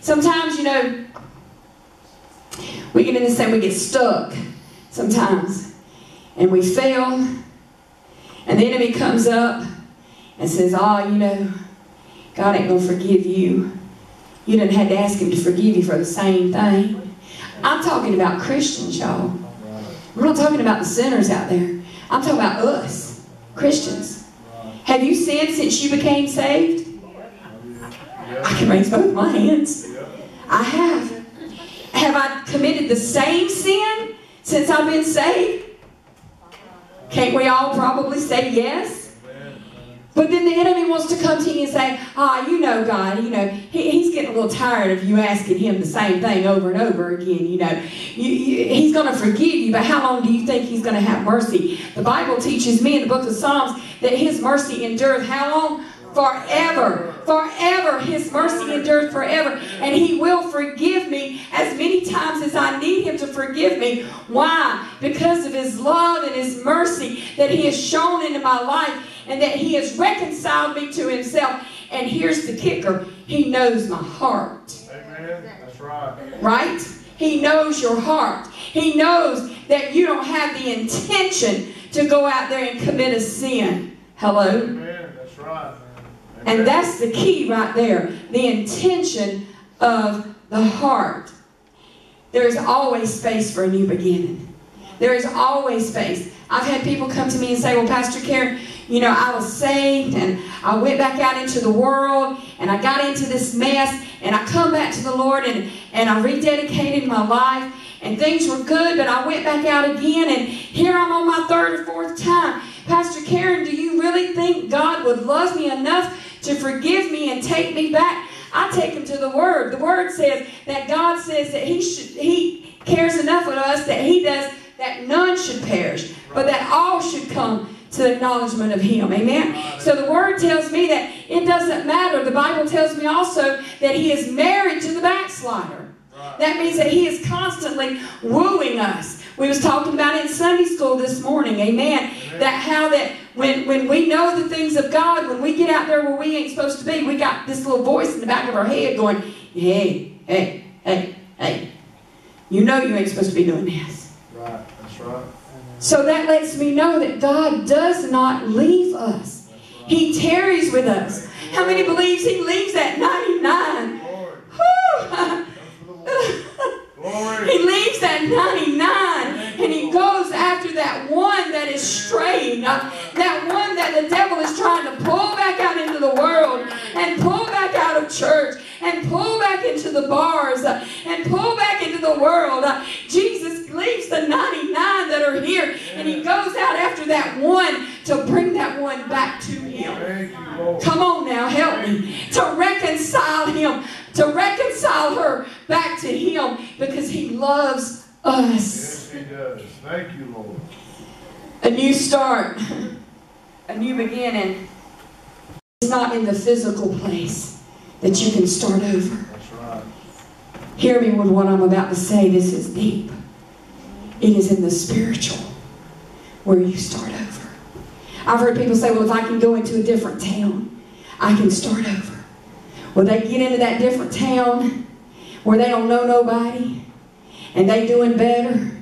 Sometimes, you know, we get in this thing, we get stuck sometimes, and we fail, and the enemy comes up and says, Oh, you know, God ain't going to forgive you. You didn't have to ask Him to forgive you for the same thing. I'm talking about Christians, y'all. We're not talking about the sinners out there. I'm talking about us, Christians. Have you sinned since you became saved? I can raise both my hands. I have. Have I committed the same sin since I've been saved? Can't we all probably say yes? But then the enemy wants to come to you and say, ah, oh, you know, God, you know, he, he's getting a little tired of you asking him the same thing over and over again. You know, you, you, he's going to forgive you, but how long do you think he's going to have mercy? The Bible teaches me in the book of Psalms that his mercy endures how long? Forever. Forever. His mercy endures forever. And he will forgive me as many times as I need him to forgive me. Why? Because of his love and his mercy that he has shown into my life and that He has reconciled me to Himself. And here's the kicker He knows my heart. Amen. That's right. Right? He knows your heart. He knows that you don't have the intention to go out there and commit a sin. Hello? Amen. That's right. And that's the key right there the intention of the heart. There is always space for a new beginning. There is always space. I've had people come to me and say, Well, Pastor Karen, you know, I was saved and I went back out into the world and I got into this mess and I come back to the Lord and, and I rededicated my life and things were good, but I went back out again and here I'm on my third or fourth time. Pastor Karen, do you really think God would love me enough to forgive me and take me back? I take him to the Word. The Word says that God says that He should He cares enough of us that He does that none should perish, but that all should come to the acknowledgement of Him. Amen? So the Word tells me that it doesn't matter. The Bible tells me also that He is married to the backslider. That means that He is constantly wooing us. We was talking about it in Sunday school this morning. Amen. Amen. That how that when, when we know the things of God, when we get out there where we ain't supposed to be, we got this little voice in the back of our head going, hey, hey, hey, hey. You know you ain't supposed to be doing this. Right. That's right. So that lets me know that God does not leave us. He tarries with us. How many believes He leaves at 99? he leaves that 99 and he goes after that one that is that one that the devil is trying to pull back out into the world and pull back out of church and pull back into the bars and pull back into the world. Jesus leaves the 99 that are here and he goes out after that one to bring that one back to him. Come on now, help me. To reconcile him, to reconcile her back to him because he loves us. Yes, he does. Thank you, Lord. A new start, a new beginning. It's not in the physical place that you can start over. Right. Hear me with what I'm about to say. This is deep. It is in the spiritual where you start over. I've heard people say, well, if I can go into a different town, I can start over. Well, they get into that different town where they don't know nobody and they doing better,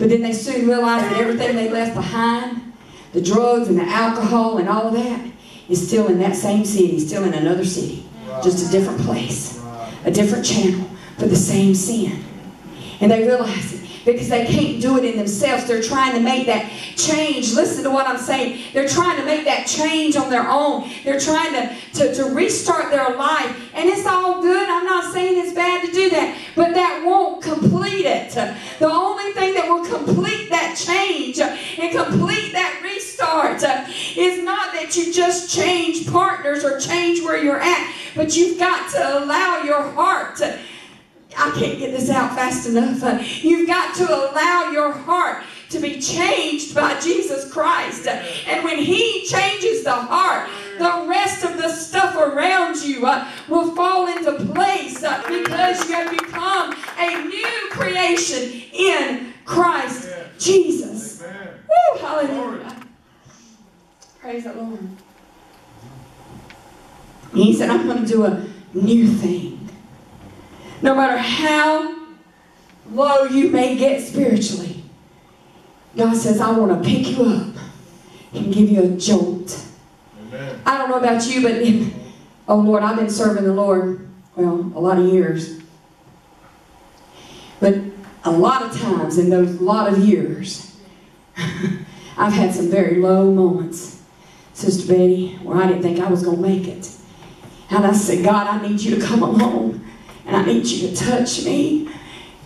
but then they soon realize that everything they left behind, the drugs and the alcohol and all of that, is still in that same city, still in another city, just a different place, a different channel, but the same sin. And they realize it because they can't do it in themselves. They're trying to make that change. Listen to what I'm saying. They're trying to make that change on their own. They're trying to, to, to restart their life. And it's all good. I'm not saying it's bad to do that, but that won't complete it. The only thing that will complete that change and complete that restart is not that you just change partners or change where you're at, but you've got to allow your heart to I can't get this out fast enough. Uh, you've got to allow your heart to be changed by Jesus Christ. And when He changes the heart, the rest of the stuff around you uh, will fall into place uh, because you have become a new creation in Christ Jesus. Woo, hallelujah. Praise the Lord. He said, I'm going to do a new thing. No matter how low you may get spiritually, God says, I want to pick you up and give you a jolt. Amen. I don't know about you, but in, oh Lord, I've been serving the Lord, well, a lot of years. But a lot of times in those lot of years, I've had some very low moments, Sister Betty, where I didn't think I was going to make it. And I said, God, I need you to come along and I need you to touch me.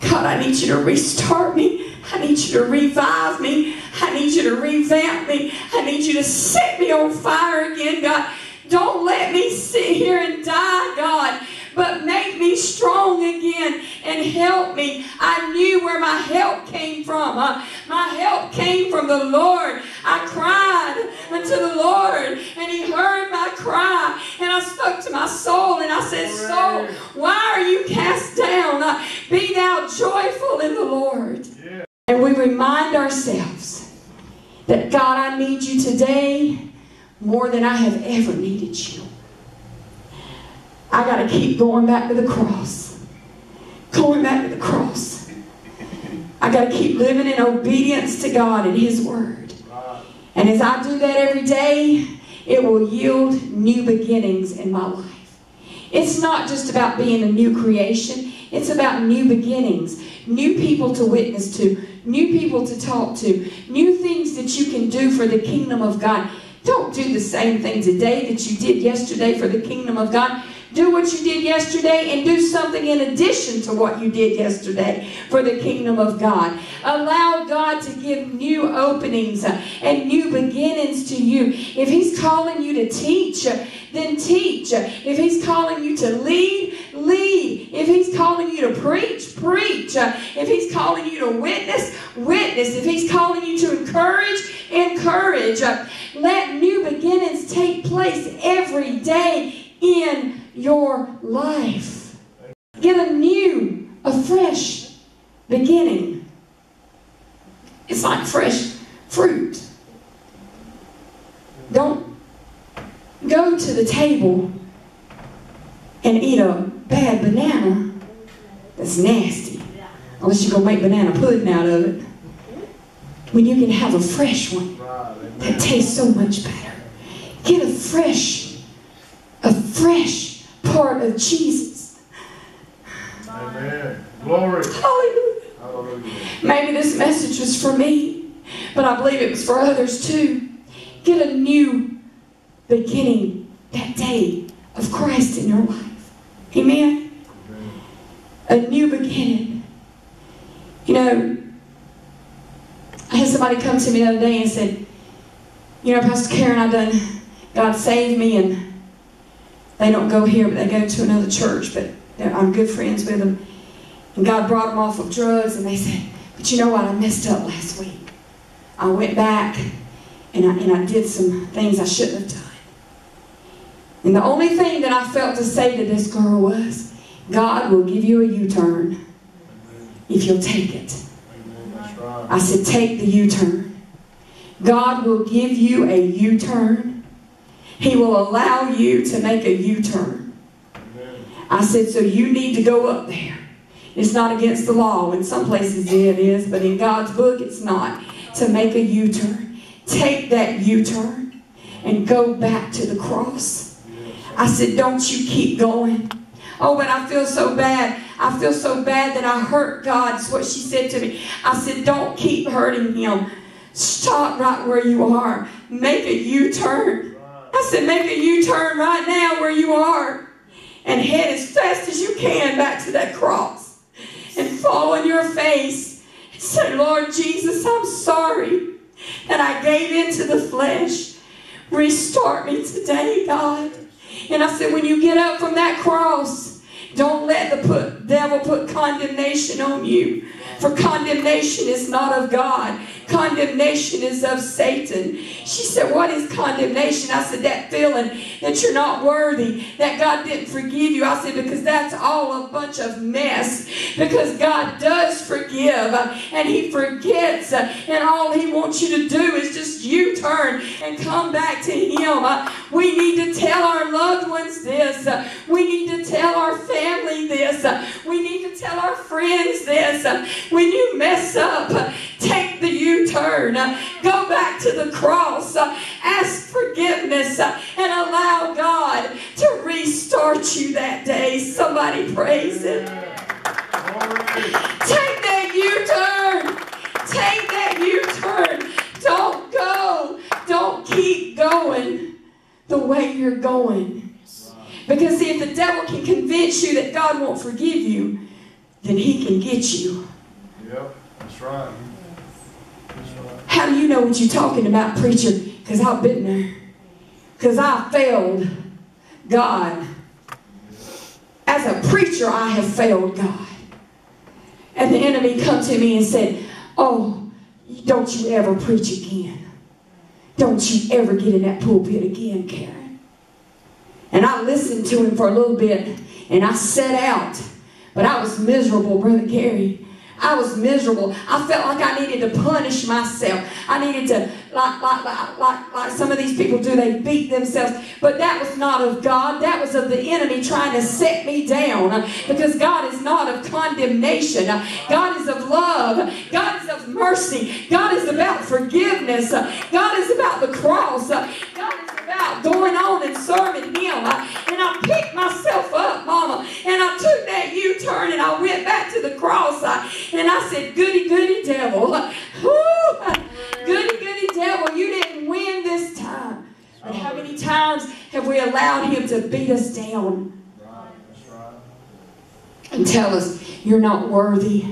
God, I need you to restart me. I need you to revive me. I need you to revamp me. I need you to set me on fire again, God. Don't let me sit here and die, God, but make me strong again and help me. I knew where my help came from. Uh, my help came from the Lord. I cried unto the Lord, and He heard my cry. And I spoke to my soul, and I said, Soul, why are you cast down? Uh, be thou joyful in the Lord. Yeah. And we remind ourselves that God, I need you today more than I have ever needed you. I got to keep going back to the cross. Going back to the cross. I got to keep living in obedience to God and His Word. And as I do that every day, it will yield new beginnings in my life. It's not just about being a new creation, it's about new beginnings, new people to witness to, new people to talk to, new things that you can do for the kingdom of God. Don't do the same thing today that you did yesterday for the kingdom of God. Do what you did yesterday and do something in addition to what you did yesterday for the kingdom of God. Allow God to give new openings and new beginnings to you. If He's calling you to teach, then teach. If He's calling you to lead, lead. If He's calling you to preach, preach. If He's calling you to witness, witness. If He's calling you to encourage, encourage. Let new beginnings take place every day in your life. Get a new, a fresh beginning. It's like fresh fruit. Don't go to the table and eat a bad banana that's nasty. Unless you're going to make banana pudding out of it. When you can have a fresh one that tastes so much better. Get a fresh, a fresh part of Jesus. Amen. Glory. Hallelujah. Hallelujah. Maybe this message was for me, but I believe it was for others too. Get a new beginning that day of Christ in your life. Amen. Amen. A new beginning. You know, I had somebody come to me the other day and said, You know, Pastor Karen, I done, God saved me, and they don't go here, but they go to another church, but I'm good friends with them. And God brought them off of drugs, and they said, But you know what? I messed up last week. I went back and I, and I did some things I shouldn't have done. And the only thing that I felt to say to this girl was, God will give you a U turn if you'll take it. Amen. That's right. I said, take the U turn. God will give you a U turn. He will allow you to make a U turn. I said, so you need to go up there. It's not against the law. In some places it is, but in God's book it's not. To make a U turn. Take that U turn and go back to the cross. I said, don't you keep going. Oh, but I feel so bad. I feel so bad that I hurt God. That's what she said to me. I said, don't keep hurting him. Stop right where you are. Make a U turn. Right. I said, make a U turn right now where you are and head as fast as you can back to that cross and fall on your face and say, Lord Jesus, I'm sorry that I gave into the flesh. Restart me today, God. And I said, when you get up from that cross, don't let the put, devil put condemnation on you. For condemnation is not of God. Condemnation is of Satan. She said, What is condemnation? I said, That feeling that you're not worthy, that God didn't forgive you. I said, Because that's all a bunch of mess. Because God does forgive and He forgets. And all He wants you to do is just U turn and come back to Him. We need to tell our loved ones this. We need to tell our family this. We need to tell our friends this. When you mess up, take the U turn. Go back to the cross. Ask forgiveness and allow God to restart you that day. Somebody praise Him. Take that U turn. Take that U turn. Don't go. Don't keep going the way you're going. Because see, if the devil can convince you that God won't forgive you, then he can get you. Yep, that's right. That's right. How do you know what you're talking about, preacher? Because I've been there. Because I failed God. As a preacher, I have failed God. And the enemy come to me and said, Oh, don't you ever preach again. Don't you ever get in that pulpit again, Karen. And I listened to him for a little bit and I set out. But I was miserable, Brother Gary. I was miserable. I felt like I needed to punish myself. I needed to, like, like, like, like, some of these people do, they beat themselves. But that was not of God. That was of the enemy trying to set me down. Because God is not of condemnation. God is of love. God is of mercy. God is about forgiveness. God is about the cross. God is about going on and serving Him. And I picked myself up, Mama, and I took that U turn and I went back to the cross. And I said, Goody, goody, devil. Woo! Goody, goody, devil, you didn't win this time. But how many times have we allowed Him to beat us down Right, that's right. and tell us, You're not worthy?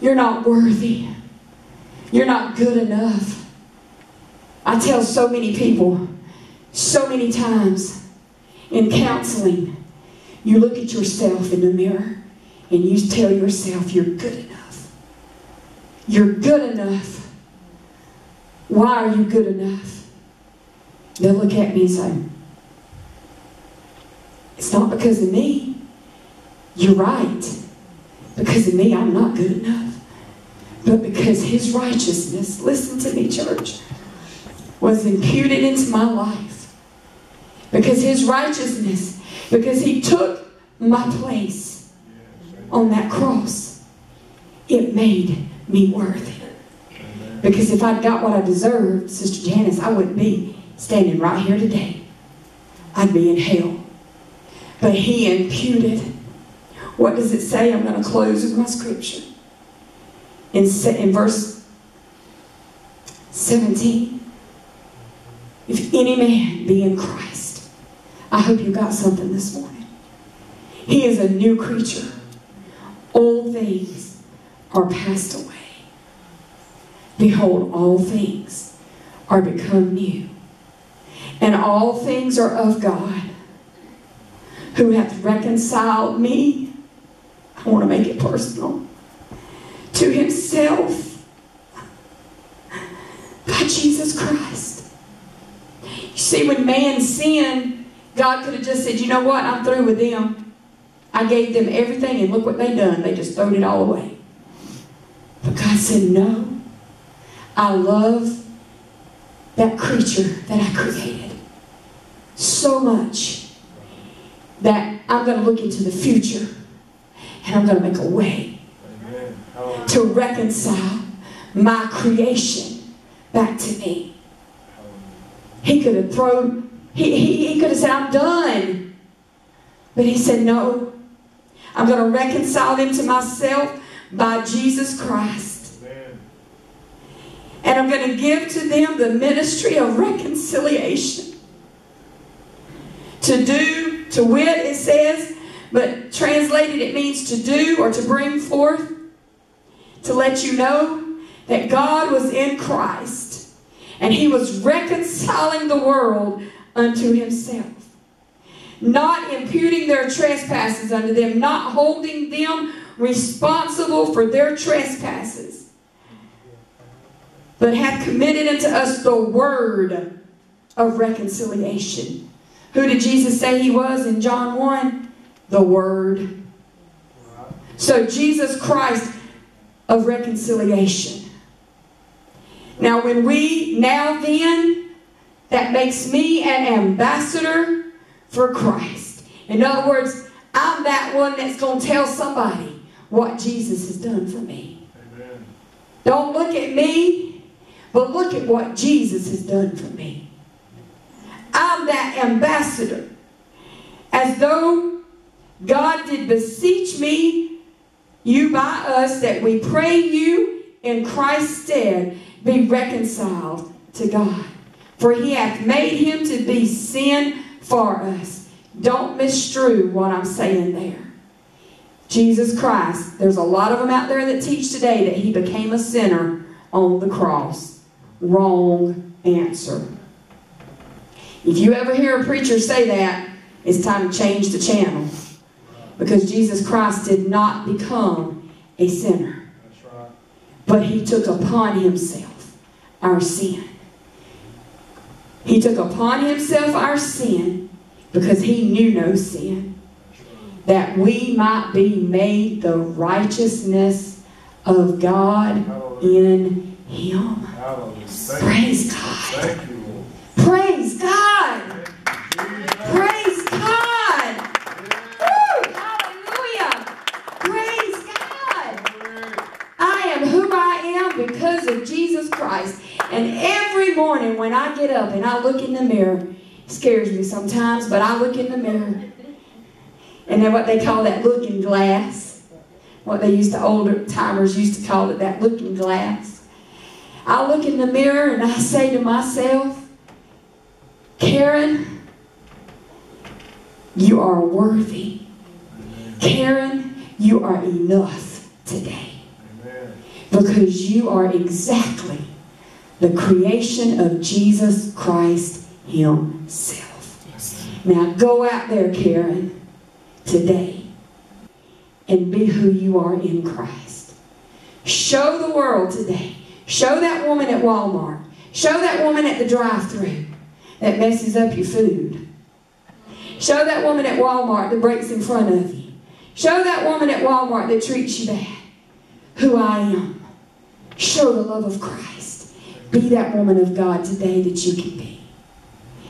You're not worthy. You're not good enough. I tell so many people, so many times in counseling, you look at yourself in the mirror and you tell yourself you're good enough. You're good enough. Why are you good enough? They'll look at me and say, It's not because of me. You're right. Because of me, I'm not good enough. But because His righteousness, listen to me, church, was imputed into my life. Because His righteousness, because He took my place on that cross, it made me worthy. Because if I'd got what I deserved, Sister Janice, I wouldn't be standing right here today. I'd be in hell. But He imputed. What does it say? I'm going to close with my scripture. In, in verse 17. If any man be in Christ, I hope you got something this morning. He is a new creature. Old things are passed away. Behold, all things are become new. And all things are of God, who hath reconciled me. I want to make it personal. To himself by Jesus Christ. You see, when man sinned, God could have just said, you know what, I'm through with them. I gave them everything, and look what they done. They just thrown it all away. But God said, no. I love that creature that I created so much that I'm going to look into the future and I'm going to make a way Amen. To reconcile my creation back to me. He could have thrown, he, he, he could have said, I'm done. But he said, No, I'm going to reconcile them to myself by Jesus Christ. And I'm going to give to them the ministry of reconciliation. To do, to wit, it says, but translated it means to do or to bring forth, to let you know that God was in Christ and he was reconciling the world unto himself. Not imputing their trespasses unto them, not holding them responsible for their trespasses but hath committed unto us the word of reconciliation. Who did Jesus say he was in John 1? The Word. So Jesus Christ of reconciliation. Now, when we, now then, that makes me an ambassador for Christ. In other words, I'm that one that's going to tell somebody what Jesus has done for me. Amen. Don't look at me, but look at what Jesus has done for me. I'm that ambassador. As though God did beseech me, you by us, that we pray you in Christ's stead be reconciled to God. For he hath made him to be sin for us. Don't misstrew what I'm saying there. Jesus Christ, there's a lot of them out there that teach today that he became a sinner on the cross. Wrong answer. If you ever hear a preacher say that, it's time to change the channel. Because Jesus Christ did not become a sinner, That's right. but he took upon himself our sin. He took upon himself our sin because he knew no sin that we might be made the righteousness of God Hallelujah. in Him. Hallelujah. Praise God. Thank you, Praise God. Thank you, Jesus. Praise God. Woo! Hallelujah. Praise God. I am who I am because of Jesus Christ. And every morning when I get up and I look in the mirror, scares me sometimes, but I look in the mirror. And then what they call that looking glass. What they used to, older timers used to call it that looking glass. I look in the mirror and I say to myself, Karen, you are worthy. Karen, you are enough today. Because you are exactly the creation of Jesus Christ Himself. Now go out there, Karen, today and be who you are in Christ. Show the world today. Show that woman at Walmart. Show that woman at the drive through that messes up your food. Show that woman at Walmart that breaks in front of you. Show that woman at Walmart that treats you bad who I am. Show the love of Christ. Be that woman of God today that you can be.